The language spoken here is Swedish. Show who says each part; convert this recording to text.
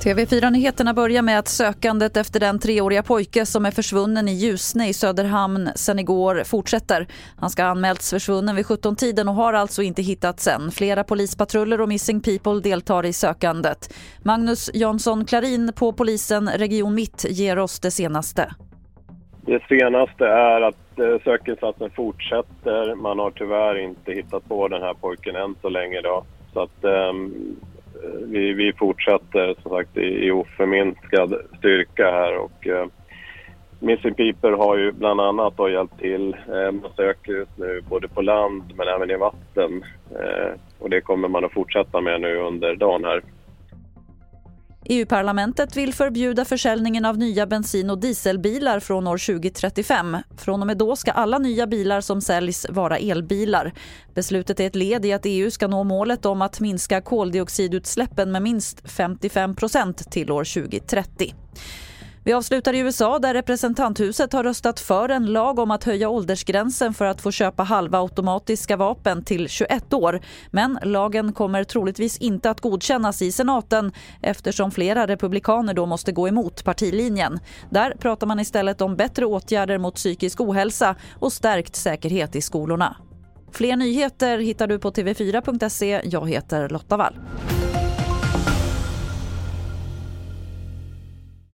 Speaker 1: TV4-nyheterna börjar med att sökandet efter den treåriga pojke som är försvunnen i Ljusne i Söderhamn sen igår fortsätter. Han ska ha anmälts försvunnen vid 17-tiden och har alltså inte hittats än. Flera polispatruller och Missing People deltar i sökandet. Magnus Jansson Klarin på polisen Region Mitt ger oss det senaste.
Speaker 2: Det senaste är att Eh, sökinsatsen fortsätter. Man har tyvärr inte hittat på den här pojken än så länge. Då. Så att, um, vi, vi fortsätter som sagt i, i oförminskad styrka här och uh, Missing People har ju bland annat då hjälpt till. Uh, man söker just nu både på land men även i vatten uh, och det kommer man att fortsätta med nu under dagen här.
Speaker 1: EU-parlamentet vill förbjuda försäljningen av nya bensin och dieselbilar från år 2035. Från och med då ska alla nya bilar som säljs vara elbilar. Beslutet är ett led i att EU ska nå målet om att minska koldioxidutsläppen med minst 55% till år 2030. Vi avslutar i USA där representanthuset har röstat för en lag om att höja åldersgränsen för att få köpa halvautomatiska vapen till 21 år. Men lagen kommer troligtvis inte att godkännas i senaten eftersom flera republikaner då måste gå emot partilinjen. Där pratar man istället om bättre åtgärder mot psykisk ohälsa och stärkt säkerhet i skolorna. Fler nyheter hittar du på tv4.se. Jag heter Lotta Wall.